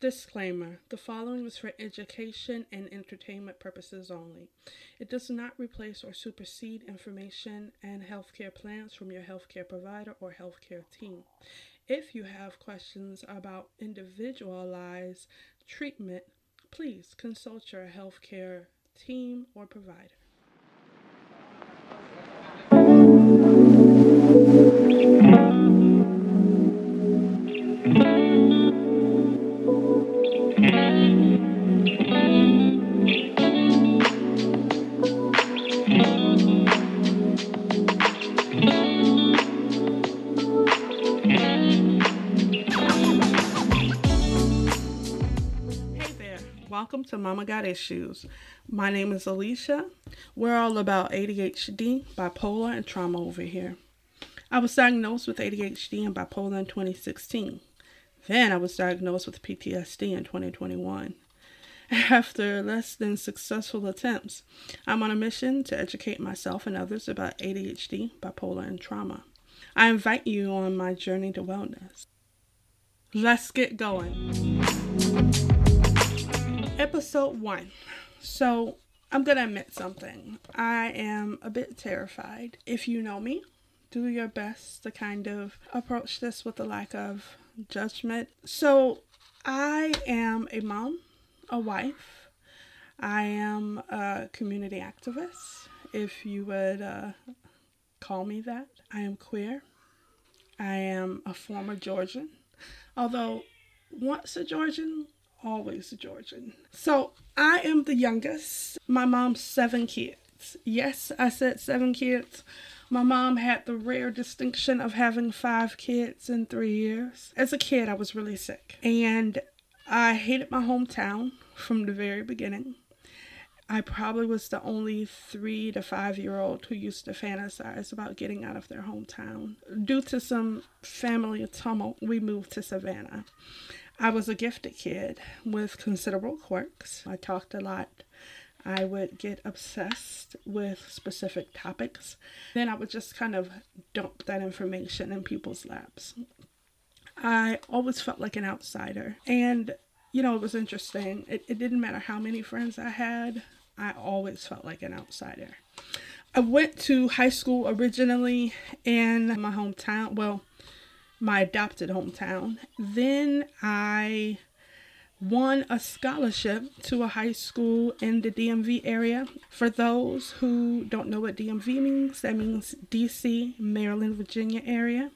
Disclaimer The following is for education and entertainment purposes only. It does not replace or supersede information and healthcare plans from your healthcare provider or healthcare team. If you have questions about individualized treatment, please consult your healthcare team or provider. Welcome to Mama Got Issues. My name is Alicia. We're all about ADHD, bipolar, and trauma over here. I was diagnosed with ADHD and bipolar in 2016. Then I was diagnosed with PTSD in 2021. After less than successful attempts, I'm on a mission to educate myself and others about ADHD, bipolar, and trauma. I invite you on my journey to wellness. Let's get going. Episode 1. So, I'm to admit something. I am a bit terrified. If you know me, do your best to kind of approach this with a lack of judgment. So, I am a mom, a wife. I am a community activist, if you would uh, call me that. I am queer. I am a former Georgian, although once a Georgian, always a Georgian. So I am the youngest. My mom's seven kids. Yes, I said seven kids. My mom had the rare distinction of having five kids in three years. As a kid, I was really sick. And I hated my hometown from the very beginning. I probably was the only three to five year old who used to fantasize about getting out of their hometown. Due to some family tumult, we moved to Savannah. I was a gifted kid with considerable quirks. I talked a lot. I would get obsessed with specific topics. Then I would just kind of dump that information in people's laps. I always felt like an outsider. And, you know, it was interesting. It, it didn't matter how many friends I had, I always felt like an outsider. I went to high school originally in my hometown. Well, my adopted hometown. Then I won a scholarship to a high school in the DMV area. For those who don't know what DMV means, that means DC, Maryland, Virginia area.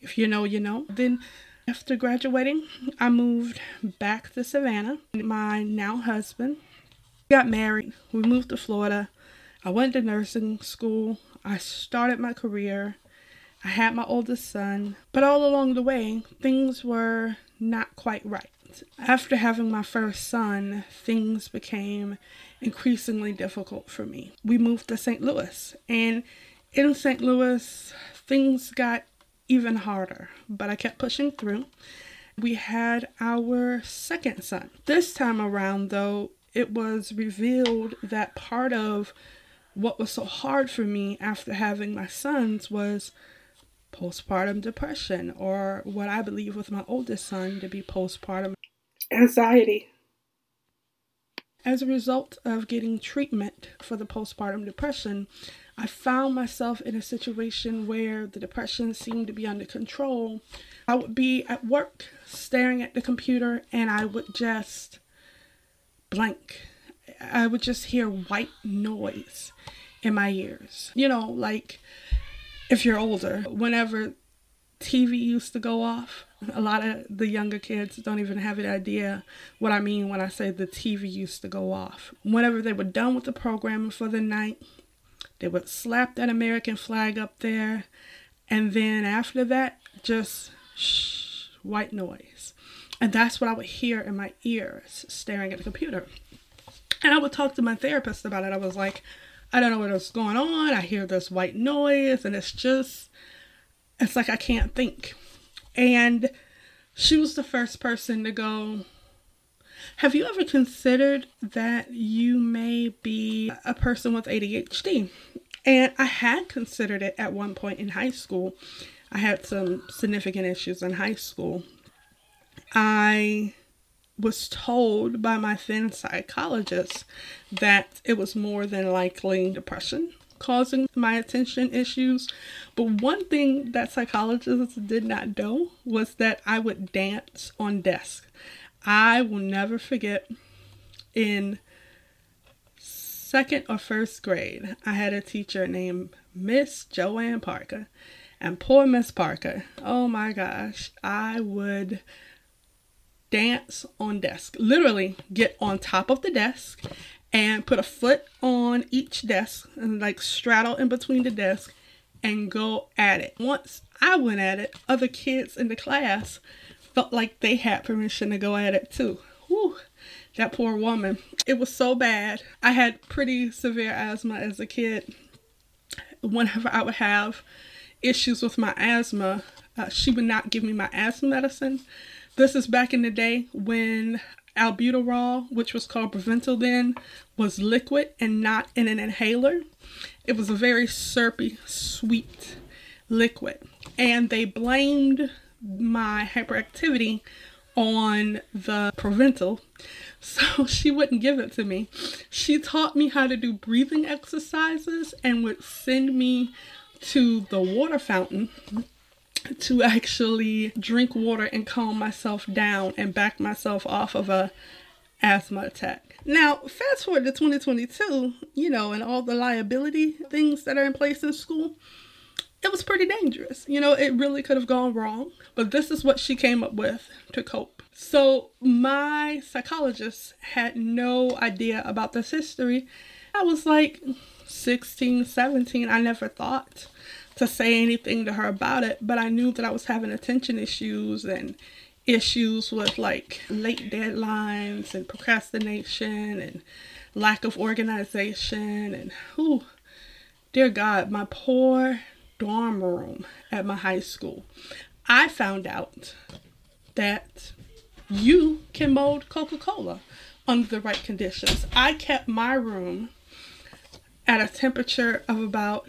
If you know, you know. Then after graduating, I moved back to Savannah. My now husband got married. We moved to Florida. I went to nursing school. I started my career. I had my oldest son, but all along the way, things were not quite right. After having my first son, things became increasingly difficult for me. We moved to St. Louis, and in St. Louis, things got even harder, but I kept pushing through. We had our second son. This time around, though, it was revealed that part of what was so hard for me after having my sons was postpartum depression, or what I believe with my oldest son to be postpartum anxiety. As a result of getting treatment for the postpartum depression, I found myself in a situation where the depression seemed to be under control. I would be at work staring at the computer and I would just blank. I would just hear white noise in my ears. You know, like if you're older, whenever TV used to go off, a lot of the younger kids don't even have an idea what I mean when I say the TV used to go off. Whenever they were done with the programming for the night, they would slap that American flag up there, and then after that, just shh, white noise. And that's what I would hear in my ears staring at the computer. And I would talk to my therapist about it. I was like, I don't know what's going on. I hear this white noise, and it's just, it's like I can't think. And she was the first person to go, Have you ever considered that you may be a person with ADHD? And I had considered it at one point in high school. I had some significant issues in high school. I was told by my then psychologist that it was more than likely depression causing my attention issues. But one thing that psychologists did not know was that I would dance on desk. I will never forget in second or first grade, I had a teacher named Miss Joanne Parker. And poor Miss Parker, oh my gosh, I would dance on desk. Literally get on top of the desk and put a foot on each desk and like straddle in between the desk and go at it. Once I went at it, other kids in the class felt like they had permission to go at it too. Whew, that poor woman. It was so bad. I had pretty severe asthma as a kid. Whenever I would have issues with my asthma, uh, she would not give me my asthma medicine. This is back in the day when albuterol, which was called Proventil then, was liquid and not in an inhaler. It was a very syrupy, sweet liquid. And they blamed my hyperactivity on the Proventil. So she wouldn't give it to me. She taught me how to do breathing exercises and would send me to the water fountain to actually drink water and calm myself down and back myself off of a asthma attack. Now, fast forward to 2022, you know, and all the liability things that are in place in school, it was pretty dangerous. You know, it really could have gone wrong, but this is what she came up with to cope. So, my psychologist had no idea about this history. I was like 16, 17. I never thought to say anything to her about it, but I knew that I was having attention issues and issues with like late deadlines and procrastination and lack of organization and who dear god my poor dorm room at my high school. I found out that you can mold coca-cola under the right conditions. I kept my room at a temperature of about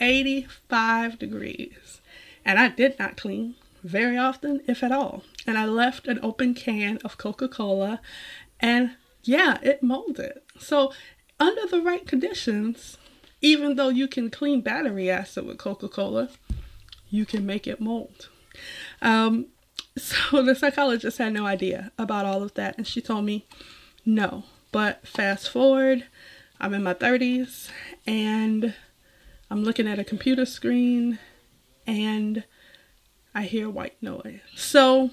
85 degrees. And I did not clean very often, if at all. And I left an open can of Coca Cola, and yeah, it molded. So, under the right conditions, even though you can clean battery acid with Coca Cola, you can make it mold. Um, so, the psychologist had no idea about all of that, and she told me no. But fast forward, I'm in my 30s, and I'm looking at a computer screen and I hear white noise. So,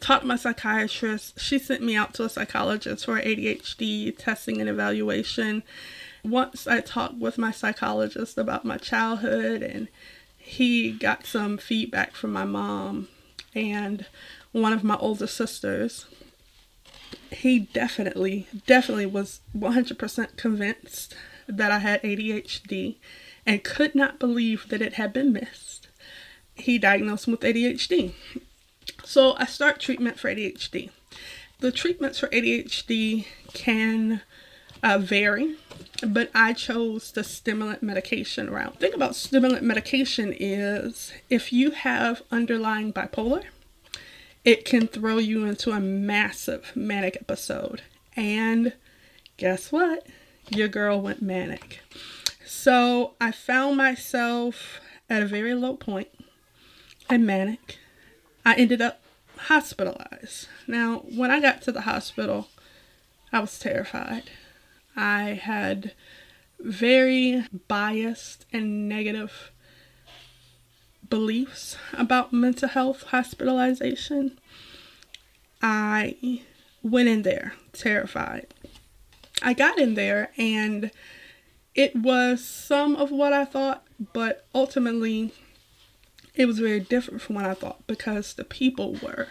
talked my psychiatrist. She sent me out to a psychologist for ADHD testing and evaluation. Once I talked with my psychologist about my childhood, and he got some feedback from my mom and one of my older sisters. He definitely, definitely was 100% convinced that I had ADHD and could not believe that it had been missed. He diagnosed me with ADHD. So I start treatment for ADHD. The treatments for ADHD can uh, vary, but I chose the stimulant medication route. Think about stimulant medication is if you have underlying bipolar, it can throw you into a massive manic episode. And guess what? Your girl went manic. So I found myself at a very low point and manic. I ended up hospitalized. Now, when I got to the hospital, I was terrified. I had very biased and negative beliefs about mental health hospitalization. I went in there terrified. I got in there and it was some of what I thought, but ultimately it was very different from what I thought because the people were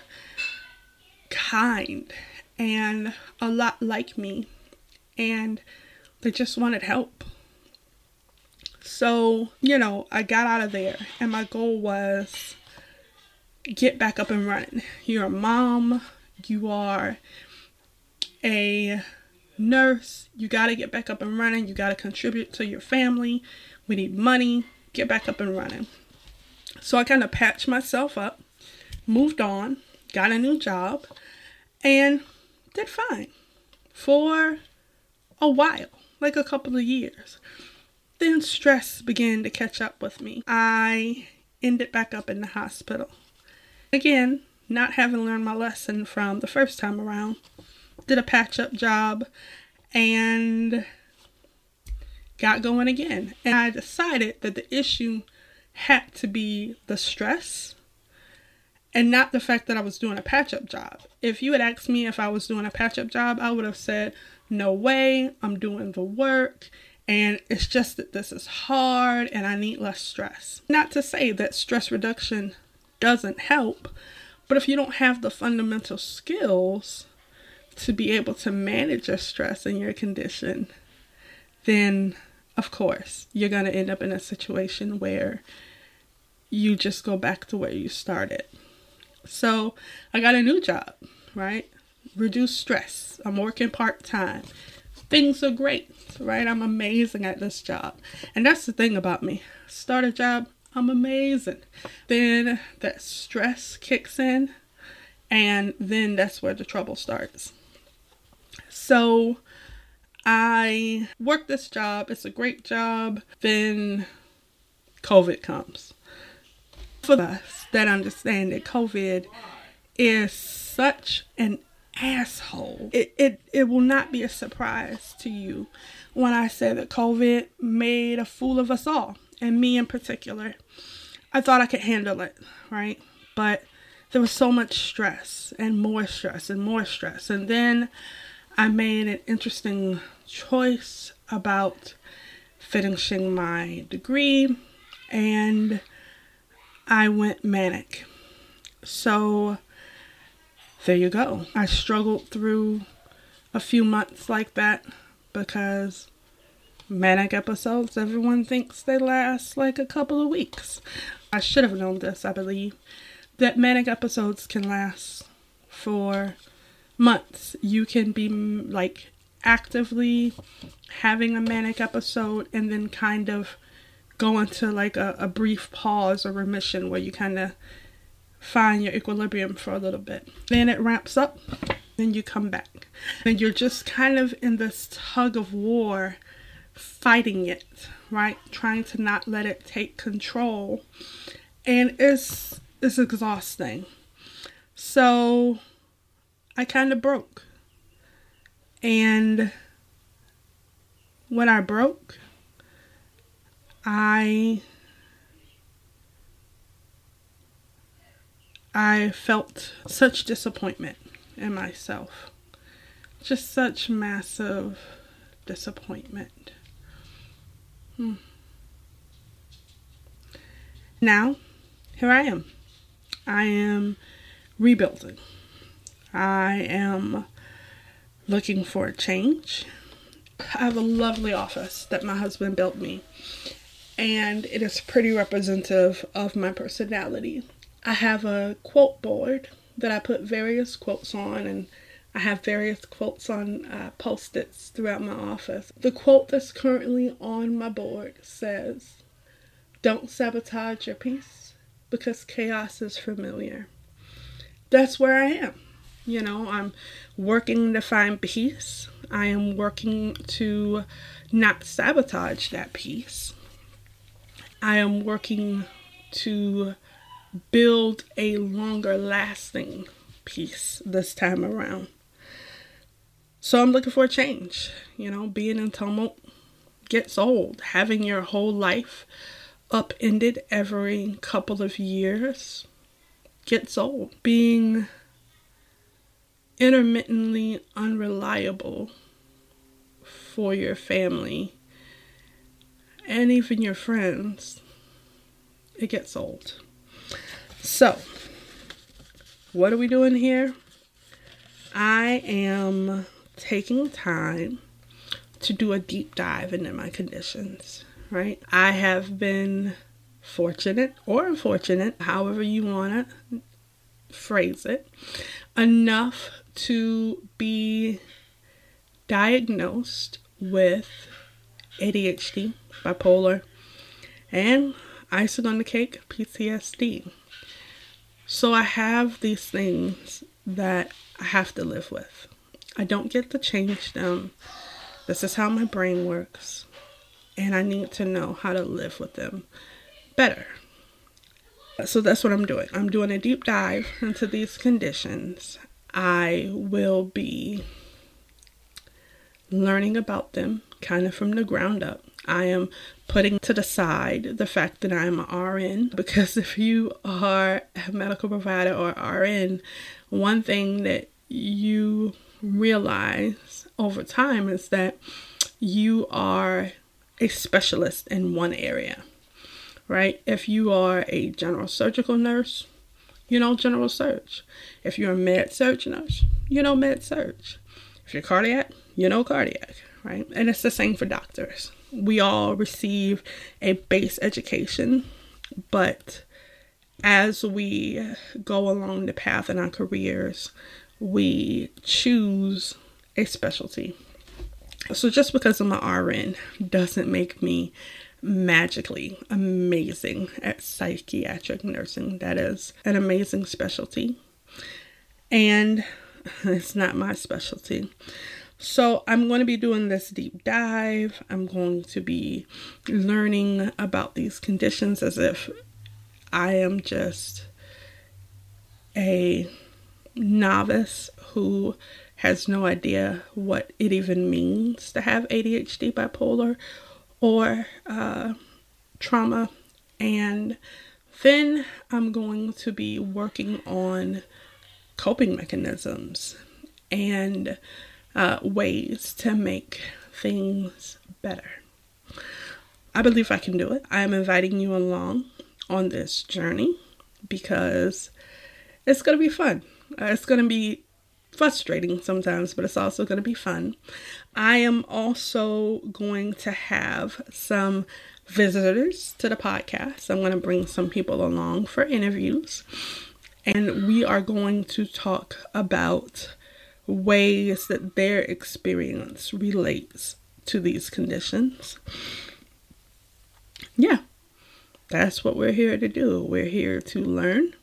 kind and a lot like me and they just wanted help. So, you know, I got out of there and my goal was get back up and running. You're a mom, you are a nurse, you got to get back up and running. You got to contribute to your family. We need money. Get back up and running. So I kind of patched myself up, moved on, got a new job, and did fine for a while, like a couple of years. Then stress began to catch up with me. I ended back up in the hospital. Again, not having learned my lesson from the first time around, did a patch up job and got going again. And I decided that the issue had to be the stress and not the fact that I was doing a patch up job. If you had asked me if I was doing a patch up job, I would have said, No way, I'm doing the work. And it's just that this is hard and I need less stress. Not to say that stress reduction doesn't help, but if you don't have the fundamental skills to be able to manage your stress and your condition, then of course you're going to end up in a situation where you just go back to where you started. So I got a new job, right? Reduce stress. I'm working part time. Things are great, right? I'm amazing at this job. And that's the thing about me. Start a job, I'm amazing. Then that stress kicks in, and then that's where the trouble starts. So I work this job, it's a great job. Then COVID comes. For us that understand that COVID is such an asshole, it, it, it will not be a surprise to you when I say that COVID made a fool of us all and me in particular. I thought I could handle it, right? But there was so much stress and more stress and more stress. And then I made an interesting choice about finishing my degree and I went manic. So there you go. I struggled through a few months like that because manic episodes, everyone thinks they last like a couple of weeks. I should have known this, I believe, that manic episodes can last for months. You can be like actively having a manic episode and then kind of go into like a, a brief pause or remission where you kind of find your equilibrium for a little bit. Then it ramps up, then you come back. And you're just kind of in this tug of war fighting it, right? Trying to not let it take control. And it's it's exhausting. So I kind of broke. And when I broke, I I felt such disappointment in myself. Just such massive disappointment. Hmm. Now, here I am. I am rebuilding. I am looking for a change. I have a lovely office that my husband built me, and it is pretty representative of my personality. I have a quote board that I put various quotes on, and I have various quotes on uh, post its throughout my office. The quote that's currently on my board says, Don't sabotage your peace because chaos is familiar. That's where I am. You know, I'm working to find peace. I am working to not sabotage that peace. I am working to build a longer lasting peace this time around. So I'm looking for a change. You know, being in tumult gets old. Having your whole life upended every couple of years gets old. Being intermittently unreliable for your family and even your friends, it gets old. So, what are we doing here? I am taking time to do a deep dive into my conditions, right? I have been fortunate or unfortunate, however you want to phrase it, enough to be diagnosed with ADHD, bipolar, and icing on the cake, PTSD. So I have these things that I have to live with. I don't get to change them. This is how my brain works. And I need to know how to live with them better. So that's what I'm doing. I'm doing a deep dive into these conditions. I will be learning about them kind of from the ground up. I am putting to the side the fact that I'm an RN because if you are a medical provider or RN, one thing that you realize over time is that you are a specialist in one area, right? If you are a general surgical nurse, you know general surg. If you're a med surg nurse, you know med surg. If you're cardiac, you know cardiac, right? And it's the same for doctors. We all receive a base education, but as we go along the path in our careers, we choose a specialty. So just because I'm an RN doesn't make me magically amazing at psychiatric nursing. That is an amazing specialty. And it's not my specialty. So, I'm going to be doing this deep dive. I'm going to be learning about these conditions as if I am just a novice who has no idea what it even means to have ADHD, bipolar, or uh, trauma. And then I'm going to be working on coping mechanisms and uh, ways to make things better. I believe I can do it. I am inviting you along on this journey because it's going to be fun. Uh, it's going to be frustrating sometimes, but it's also going to be fun. I am also going to have some visitors to the podcast. I'm going to bring some people along for interviews, and we are going to talk about ways that their experience relates to these conditions. Yeah, that's what we're here to do. We're here to learn,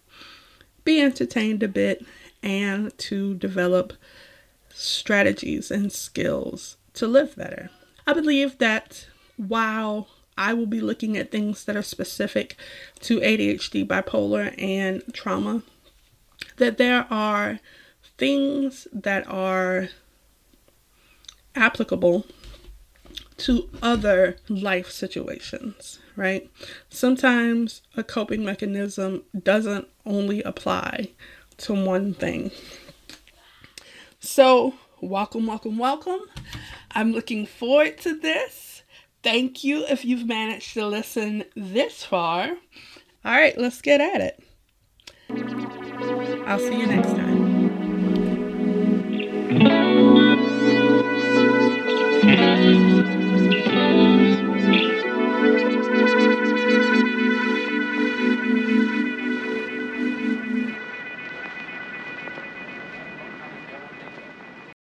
be entertained a bit, and to develop strategies and skills to live better. I believe that while I will be looking at things that are specific to ADHD, bipolar, and trauma, that there are things that are applicable to other life situations, right? Sometimes a coping mechanism doesn't only apply to one thing. So, welcome, welcome, welcome. I'm looking forward to this. Thank you if you've managed to listen this far. All right, let's get at it. I'll see you next time.